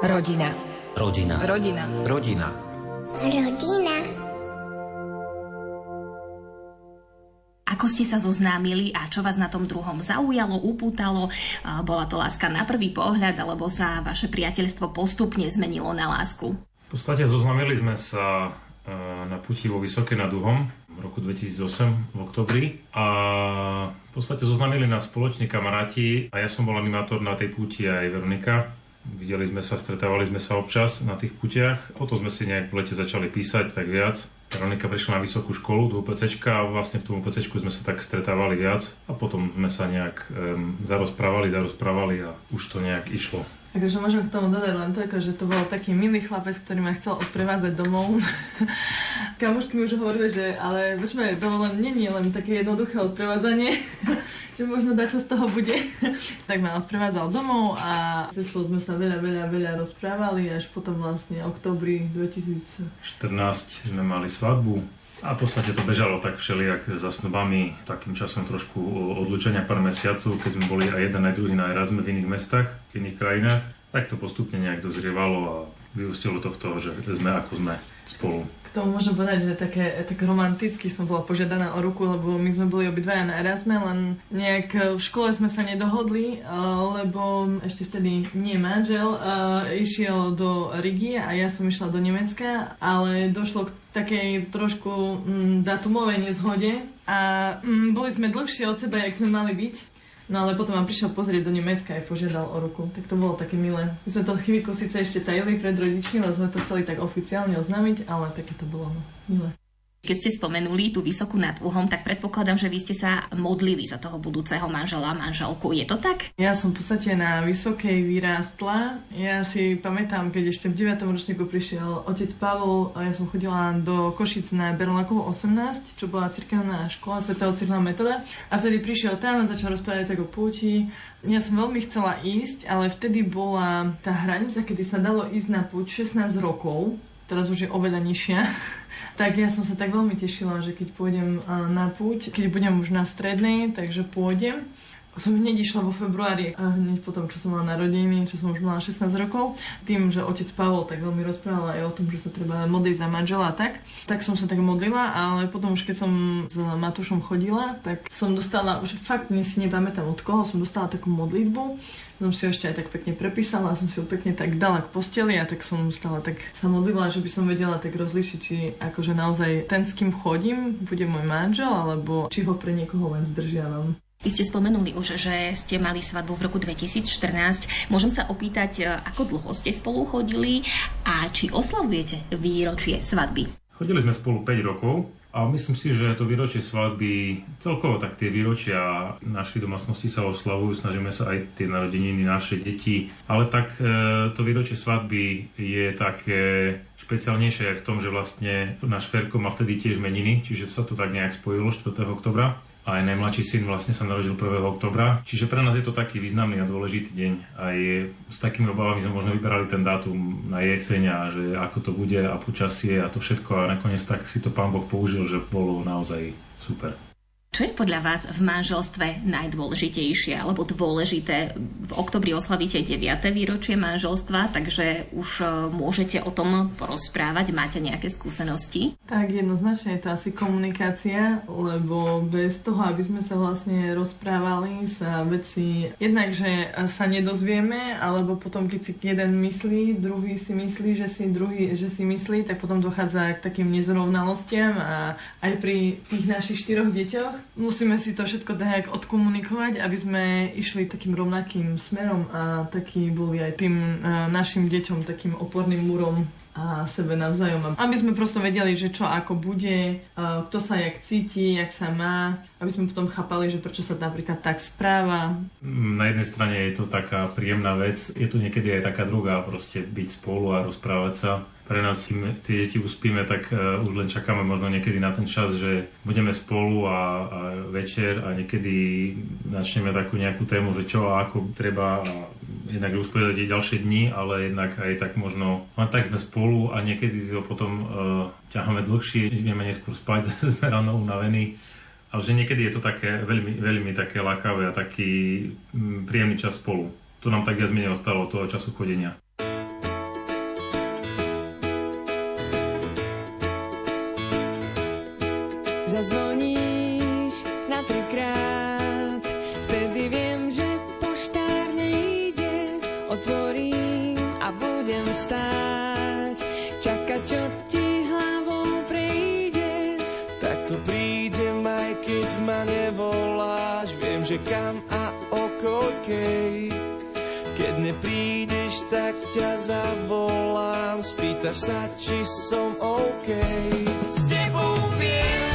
Rodina. Rodina. Rodina. Rodina. Rodina. Ako ste sa zoznámili a čo vás na tom druhom zaujalo, upútalo? Bola to láska na prvý pohľad, alebo sa vaše priateľstvo postupne zmenilo na lásku? V podstate zoznámili sme sa e, na puti vo Vysoké nad Uhom v roku 2008 v oktobri a v podstate zoznámili nás spoloční kamaráti a ja som bol animátor na tej púti aj Veronika. Videli sme sa, stretávali sme sa občas na tých putiach. Potom sme si nejak v lete začali písať tak viac. Veronika prišla na vysokú školu do UPC a vlastne v tom UPC sme sa tak stretávali viac a potom sme sa nejak um, zarozprávali, zarozprávali a už to nejak išlo. Takže môžem k tomu dodať len toľko, že to bol taký milý chlapec, ktorý ma chcel odprevázať domov. Kamušky mi už hovorili, že ale počúvaj, dovolen není len také jednoduché odprevádzanie, že možno dačo z toho bude. tak ma odprevádzal domov a cestou sme sa veľa, veľa, veľa rozprávali, až potom vlastne oktobri 2014 sme mali svadbu a v podstate to bežalo tak všelijak za snubami, takým časom trošku odlučenia pár mesiacov, keď sme boli aj jeden, aj druhý na Erasme v iných mestách, v iných krajinách. Tak to postupne nejak dozrievalo a vyústilo to v toho, že sme ako sme spolu k tomu môžem povedať, že také, tak romanticky som bola požiadaná o ruku, lebo my sme boli obidvaja na Erasme, len nejak v škole sme sa nedohodli, lebo ešte vtedy nie manžel išiel do Rigi a ja som išla do Nemecka, ale došlo k takej trošku mm, datumovej nezhode a mm, boli sme dlhšie od seba, jak sme mali byť. No ale potom vám prišiel pozrieť do Nemecka a požiadal o ruku. Tak to bolo také milé. My sme to chvíľku síce ešte tajili pred rodičmi, lebo sme to chceli tak oficiálne oznámiť, ale také to bolo no, milé. Keď ste spomenuli tú vysokú nad uhom, tak predpokladám, že vy ste sa modlili za toho budúceho manžela a manželku. Je to tak? Ja som v podstate na vysokej vyrástla. Ja si pamätám, keď ešte v 9. ročníku prišiel otec Pavol ja som chodila do Košic na Berlakovo 18, čo bola cirkevná škola svetého Cyrila Metoda. A vtedy prišiel tam a začal rozprávať tak o púti. Ja som veľmi chcela ísť, ale vtedy bola tá hranica, kedy sa dalo ísť na púť 16 rokov. Teraz už je oveľa nižšia tak ja som sa tak veľmi tešila, že keď pôjdem na púť, keď budem už na strednej, takže pôjdem. Som hneď išla vo februári, a hneď potom, čo som mala narodeniny, čo som už mala 16 rokov, tým, že otec Pavol tak veľmi rozprával aj o tom, že sa treba modliť za manžela a tak, tak som sa tak modlila, ale potom už keď som s Matúšom chodila, tak som dostala, už fakt si nepamätám od koho, som dostala takú modlitbu, som si ešte aj tak pekne prepísala, som si ho pekne tak dala k posteli a tak som stále tak sa modlila, že by som vedela tak rozlišiť, či akože naozaj ten, s kým chodím, bude môj manžel, alebo či ho pre niekoho len zdržiavam. Vy ste spomenuli už, že ste mali svadbu v roku 2014. Môžem sa opýtať, ako dlho ste spolu chodili a či oslavujete výročie svadby? Chodili sme spolu 5 rokov a myslím si, že to výročie svadby, celkovo tak tie výročia našej domácnosti sa oslavujú, snažíme sa aj tie narodeniny naše deti, ale tak e, to výročie svadby je také špeciálnejšie v tom, že vlastne náš Ferko má vtedy tiež meniny, čiže sa to tak nejak spojilo 4. oktobra aj najmladší syn vlastne sa narodil 1. oktobra. Čiže pre nás je to taký významný a dôležitý deň. Aj s takými obavami sme možno vyberali ten dátum na jeseň a že ako to bude a počasie a to všetko a nakoniec tak si to pán Boh použil, že bolo naozaj super. Čo je podľa vás v manželstve najdôležitejšie alebo dôležité? V oktobri oslavíte 9. výročie manželstva, takže už e, môžete o tom porozprávať. Máte nejaké skúsenosti? Tak jednoznačne je to asi komunikácia, lebo bez toho, aby sme sa vlastne rozprávali, sa veci jednak, že sa nedozvieme, alebo potom, keď si jeden myslí, druhý si myslí, že si druhý, že si myslí, tak potom dochádza k takým nezrovnalostiam a aj pri tých našich štyroch deťoch musíme si to všetko tak odkomunikovať, aby sme išli takým rovnakým smerom a taký boli aj tým e, našim deťom takým oporným múrom a sebe navzájom. Aby sme prosto vedeli, že čo ako bude, e, kto sa jak cíti, jak sa má, aby sme potom chápali, že prečo sa napríklad tak správa. Na jednej strane je to taká príjemná vec, je to niekedy aj taká druhá, proste byť spolu a rozprávať sa pre nás, tie deti uspíme, tak uh, už len čakáme možno niekedy na ten čas, že budeme spolu a, a večer a niekedy načneme takú nejakú tému, že čo a ako treba a jednak usporiadať aj ďalšie dni, ale jednak aj tak možno, len tak sme spolu a niekedy si ho potom uh, ťaháme dlhšie, ideme neskôr spať, sme ráno unavení. Ale že niekedy je to také veľmi, veľmi také lakavé a taký mm, príjemný čas spolu. To nám tak viac menej ostalo toho času chodenia. Budem stáť, čakať, čo ti hlavou prejde. Tak to prídem, aj keď ma nevoláš, viem, že kam a o koľkej. Keď neprídeš, tak ťa zavolám, spýtaš sa, či som OK. S tebou viem,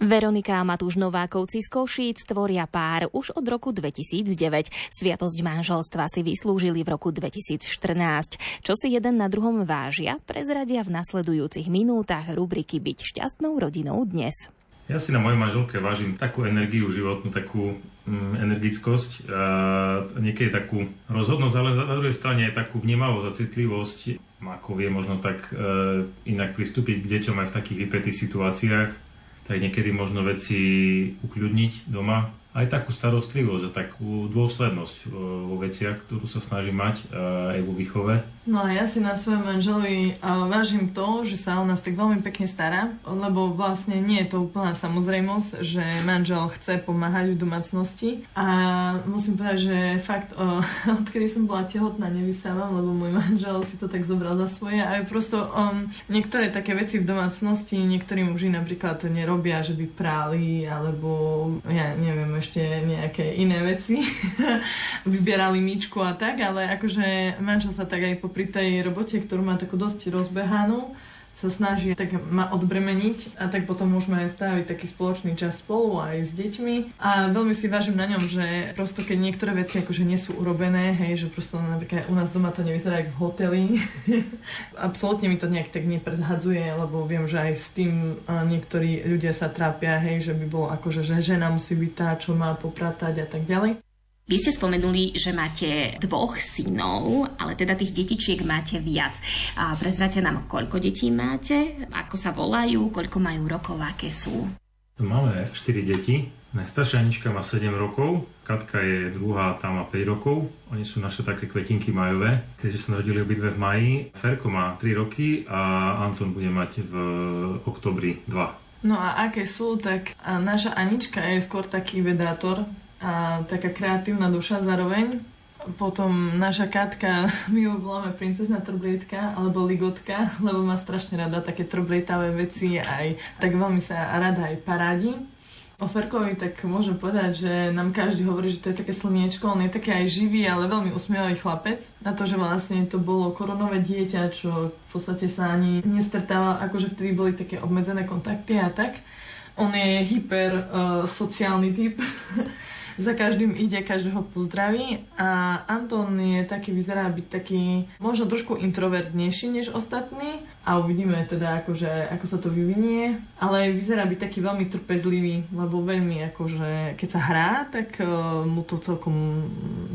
Veronika a Matúš Novákovci z Košíc tvoria pár už od roku 2009. Sviatosť manželstva si vyslúžili v roku 2014. Čo si jeden na druhom vážia, prezradia v nasledujúcich minútach rubriky Byť šťastnou rodinou dnes. Ja si na mojej manželke vážim takú energiu životnú, takú mm, energickosť a niekedy takú rozhodnosť, ale na druhej strane aj takú vnímavosť a citlivosť, ako vie možno tak e, inak pristúpiť k deťom aj v takých vypetých situáciách tak niekedy možno veci ukľudniť doma aj takú starostlivosť a takú dôslednosť e, vo veciach, ktorú sa snaží mať e, aj vo výchove. No a ja si na svojom manželovi vážim to, že sa o nás tak veľmi pekne stará, lebo vlastne nie je to úplná samozrejmosť, že manžel chce pomáhať v domácnosti a musím povedať, že fakt odkedy som bola tehotná nevysávam, lebo môj manžel si to tak zobral za svoje a prosto um, niektoré také veci v domácnosti niektorí muži napríklad nerobia, že by práli alebo ja neviem, ešte nejaké iné veci. Vyberali myčku a tak, ale akože manžel sa tak aj popri tej robote, ktorú má takú dosť rozbehanú, sa snaží tak ma odbremeniť a tak potom môžeme aj stáviť taký spoločný čas spolu aj s deťmi a veľmi si vážim na ňom, že prosto keď niektoré veci akože nie sú urobené, hej, že prosto napríklad u nás doma to nevyzerá ako v hoteli, absolútne mi to nejak tak nepredhadzuje, lebo viem, že aj s tým niektorí ľudia sa trápia, hej, že by bolo akože, že žena musí byť tá, čo má popratať a tak ďalej. Vy ste spomenuli, že máte dvoch synov, ale teda tých detičiek máte viac. A prezrate nám, koľko detí máte, ako sa volajú, koľko majú rokov, aké sú. Máme 4 deti. Najstaršia Anička má 7 rokov, Katka je druhá, tam má 5 rokov. Oni sú naše také kvetinky majové, keďže sa narodili obidve v maji. Ferko má 3 roky a Anton bude mať v oktobri 2. No a aké sú, tak naša Anička je skôr taký vedátor, a taká kreatívna duša zároveň. Potom naša Katka, my ju voláme princezna trblietka alebo ligotka, lebo má strašne rada také trblietavé veci aj tak veľmi sa rada aj parádi. O Ferkovi tak môžem povedať, že nám každý hovorí, že to je také slniečko, on je taký aj živý, ale veľmi usmievavý chlapec. Na to, že vlastne to bolo koronové dieťa, čo v podstate sa ani nestretával, akože vtedy boli také obmedzené kontakty a tak. On je hyper uh, sociálny typ. za každým ide, každého pozdraví a Anton je taký, vyzerá byť taký možno trošku introvertnejší než ostatní a uvidíme teda akože, ako sa to vyvinie, ale vyzerá byť taký veľmi trpezlivý, lebo veľmi akože, keď sa hrá, tak uh, mu to celkom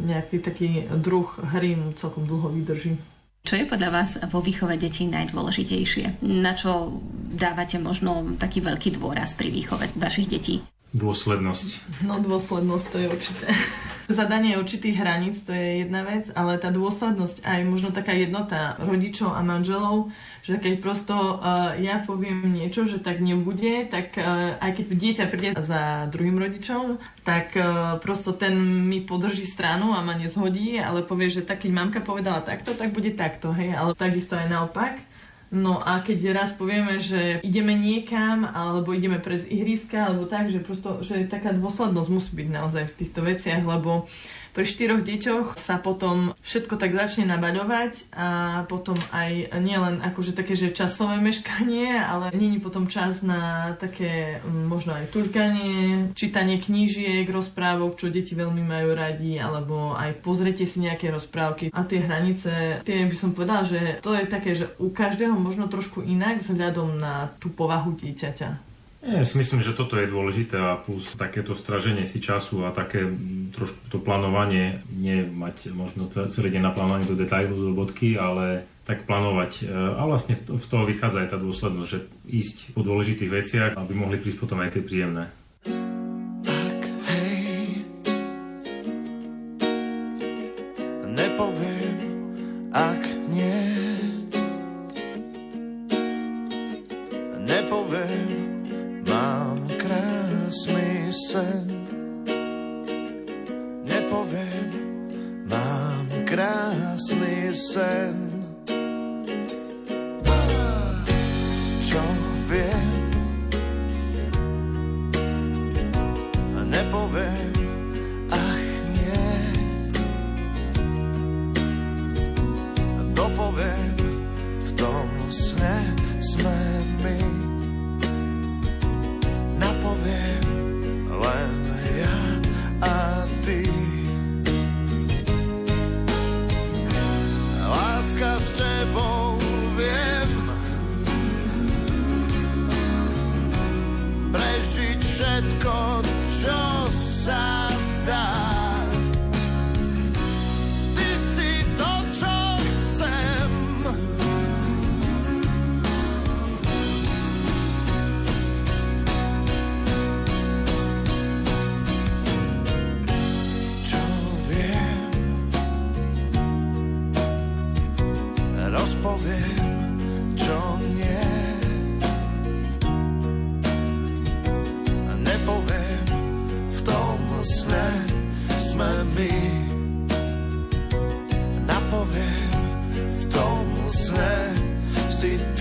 nejaký taký druh hry mu celkom dlho vydrží. Čo je podľa vás vo výchove detí najdôležitejšie? Na čo dávate možno taký veľký dôraz pri výchove vašich detí? Dôslednosť. No dôslednosť to je určité. Zadanie určitých hraníc to je jedna vec, ale tá dôslednosť aj možno taká jednota rodičov a manželov, že keď prosto uh, ja poviem niečo, že tak nebude, tak uh, aj keď dieťa príde za druhým rodičom, tak uh, prosto ten mi podrží stranu a ma nezhodí, ale povie, že tak keď mamka povedala takto, tak bude takto, hej, ale takisto aj naopak. No a keď raz povieme, že ideme niekam, alebo ideme prez ihriska, alebo tak, že prosto, že taká dôslednosť musí byť naozaj v týchto veciach, lebo pri štyroch deťoch sa potom všetko tak začne nabaľovať a potom aj nielen akože také, že časové meškanie, ale není potom čas na také mm, možno aj tuľkanie, čítanie knížiek, rozprávok, čo deti veľmi majú radi, alebo aj pozrite si nejaké rozprávky. A tie hranice, tie by som povedala, že to je také, že u každého možno trošku inak vzhľadom na tú povahu dieťaťa. Ja si myslím, že toto je dôležité a plus takéto straženie si času a také trošku to plánovanie, nie mať možno celý deň naplánovaný do detailu, do bodky, ale tak plánovať. A vlastne v toho vychádza aj tá dôslednosť, že ísť po dôležitých veciach, aby mohli prísť potom aj tie príjemné. viem, mám krásny sen. prežiť všetko, čo sa sit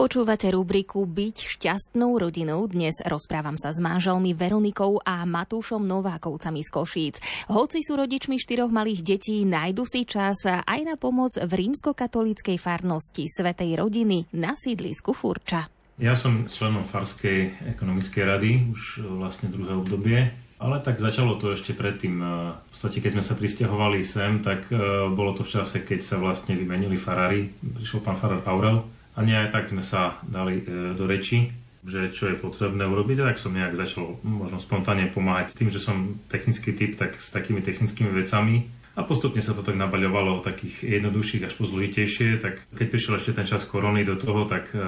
Počúvate rubriku Byť šťastnou rodinou. Dnes rozprávam sa s manželmi Veronikou a Matúšom Novákovcami z Košíc. Hoci sú rodičmi štyroch malých detí, nájdu si čas aj na pomoc v rímskokatolíckej farnosti Svetej rodiny na sídlisku Furča. Ja som členom Farskej ekonomickej rady už vlastne druhé obdobie, ale tak začalo to ešte predtým. V podstate, keď sme sa pristahovali sem, tak e, bolo to v čase, keď sa vlastne vymenili farári. Prišiel pán farár Aurel, a nie aj tak sme sa dali e, do reči, že čo je potrebné urobiť, tak som nejak začal možno spontánne pomáhať. Tým, že som technický typ, tak s takými technickými vecami a postupne sa to tak nabaľovalo takých jednoduchších až pozložitejšie, tak keď prišiel ešte ten čas korony do toho, tak uh,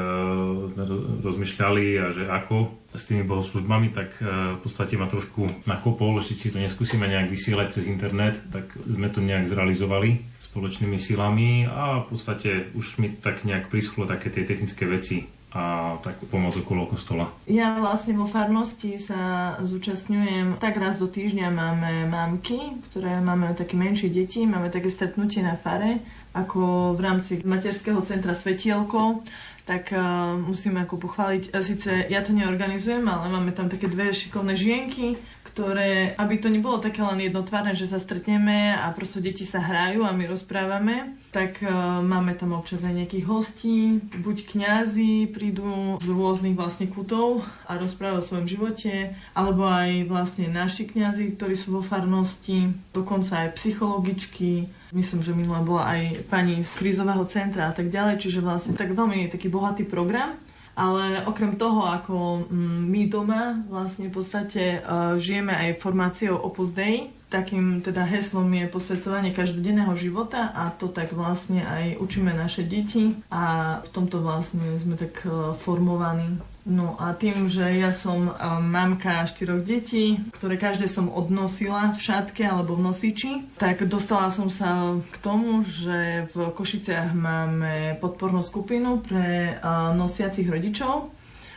rozmýšľali a že ako s tými bohoslužbami, tak uh, v podstate ma trošku nakopol, že či to neskúsime nejak vysielať cez internet, tak sme to nejak zrealizovali spoločnými silami a v podstate už mi tak nejak prischlo také tie technické veci a takú pomoc okolo kostola. Ja vlastne vo farnosti sa zúčastňujem, tak raz do týždňa máme mamky, ktoré máme také menšie deti, máme také stretnutie na fare, ako v rámci materského centra Svetielko, tak uh, musím ako pochváliť, síce ja to neorganizujem, ale máme tam také dve šikovné žienky, ktoré, aby to nebolo také len jednotvárne, že sa stretneme a prosto deti sa hrajú a my rozprávame, tak uh, máme tam občas aj nejakých hostí, buď kňazi prídu z rôznych vlastne kutov a rozprávajú o svojom živote, alebo aj vlastne naši kňazi, ktorí sú vo farnosti, dokonca aj psychologičky, myslím, že minulá bola aj pani z krízového centra a tak ďalej, čiže vlastne tak veľmi taký bohatý program. Ale okrem toho, ako mm, my doma vlastne v podstate uh, žijeme aj formáciou Opus Dei, takým teda heslom je posvedcovanie každodenného života a to tak vlastne aj učíme naše deti a v tomto vlastne sme tak uh, formovaní. No a tým, že ja som um, mamka štyroch detí, ktoré každé som odnosila v šatke alebo v nosiči, tak dostala som sa k tomu, že v Košiciach máme podpornú skupinu pre uh, nosiacich rodičov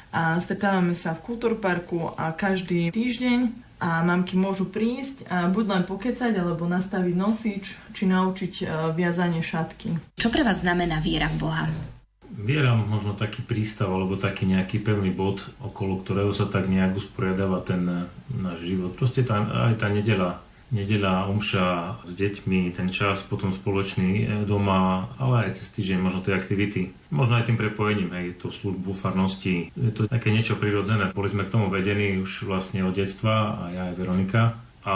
a stretávame sa v Kultúrparku a každý týždeň a mamky môžu prísť a buď len pokecať, alebo nastaviť nosič, či naučiť uh, viazanie šatky. Čo pre vás znamená viera v Boha? Viera možno taký prístav alebo taký nejaký pevný bod, okolo ktorého sa tak nejak usporiadáva ten eh, náš život. Proste tá, aj tá nedela, nedela omša s deťmi, ten čas potom spoločný eh, doma, ale aj cez týždeň možno tie aktivity. Možno aj tým prepojením, aj tú službu farnosti. Je to také niečo prirodzené. Boli sme k tomu vedení už vlastne od detstva, a ja aj Veronika. A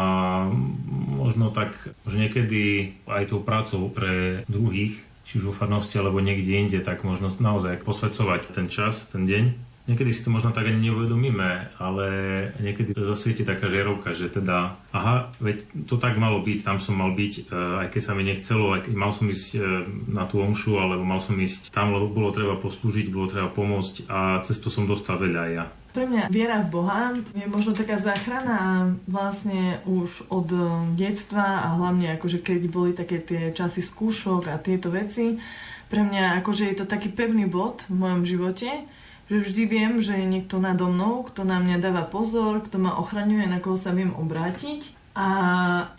možno tak, že niekedy aj tou prácou pre druhých či už vo farnosti alebo niekde inde, tak možno naozaj posvedcovať ten čas, ten deň. Niekedy si to možno tak ani neuvedomíme, ale niekedy to zasvieti taká žerovka, že teda, aha, veď to tak malo byť, tam som mal byť, e, aj keď sa mi nechcelo, aj keď mal som ísť e, na tú omšu, alebo mal som ísť tam, lebo bolo treba poslúžiť, bolo treba pomôcť a cez to som dostal veľa ja. Pre mňa viera v Boha je možno taká záchrana vlastne už od e, detstva a hlavne akože keď boli také tie časy skúšok a tieto veci. Pre mňa akože je to taký pevný bod v mojom živote, že vždy viem, že je niekto nado mnou, kto na mňa dáva pozor, kto ma ochraňuje, na koho sa viem obrátiť a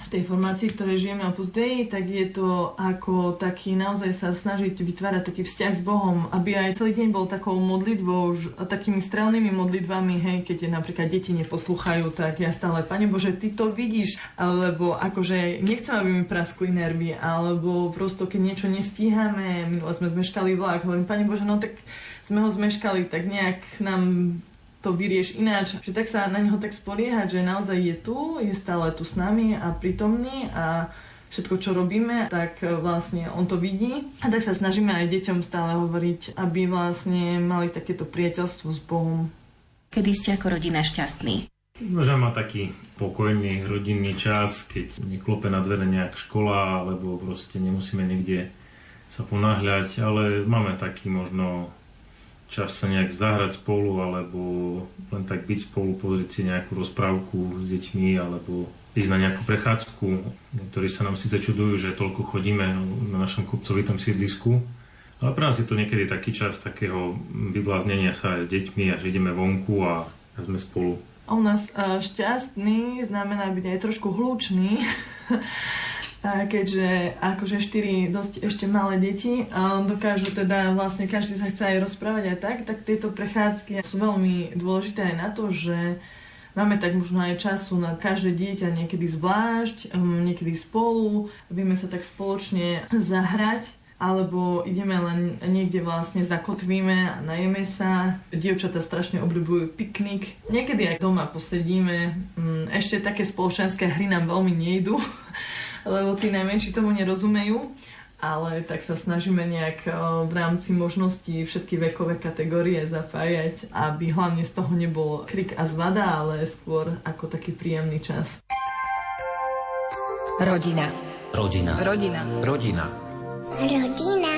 v tej formácii, ktoré žijeme Opus Dei, tak je to ako taký naozaj sa snažiť vytvárať taký vzťah s Bohom, aby aj celý deň bol takou modlitbou, takými strelnými modlitvami, hej, keď je napríklad deti neposlúchajú, tak ja stále, Pane Bože, Ty to vidíš, alebo akože nechcem, aby mi praskli nervy, alebo prosto, keď niečo nestíhame, minulo sme zmeškali vlak, hovorím, Pane Bože, no tak sme ho zmeškali, tak nejak nám to vyrieš ináč. Že tak sa na neho tak spoliehať, že naozaj je tu, je stále tu s nami a prítomný a všetko, čo robíme, tak vlastne on to vidí. A tak sa snažíme aj deťom stále hovoriť, aby vlastne mali takéto priateľstvo s Bohom. Kedy ste ako rodina šťastní? Že má taký pokojný rodinný čas, keď neklope na dvere nejak škola, alebo proste nemusíme niekde sa ponáhľať, ale máme taký možno čas sa nejak zahrať spolu, alebo len tak byť spolu, pozrieť si nejakú rozprávku s deťmi, alebo ísť na nejakú prechádzku. Niektorí sa nám síce čudujú, že toľko chodíme na našom kupcovitom sídlisku, ale pre nás je to niekedy taký čas takého vybláznenia sa aj s deťmi a že ideme vonku a sme spolu. U nás šťastný znamená byť aj trošku hlučný. Keďže akože štyri dosť ešte malé deti a dokážu teda vlastne každý sa chce aj rozprávať aj tak, tak tieto prechádzky sú veľmi dôležité aj na to, že máme tak možno aj času na každé dieťa niekedy zvlášť, um, niekedy spolu, vieme sa tak spoločne zahrať alebo ideme len niekde vlastne zakotvíme a najeme sa. Dievčatá strašne obľúbujú piknik. Niekedy aj doma posedíme. Mm, ešte také spoločenské hry nám veľmi nejdu, lebo tí najmenší tomu nerozumejú ale tak sa snažíme nejak v rámci možností všetky vekové kategórie zapájať, aby hlavne z toho nebol krik a zvada, ale skôr ako taký príjemný čas. Rodina. Rodina. Rodina. Rodina. Rodina.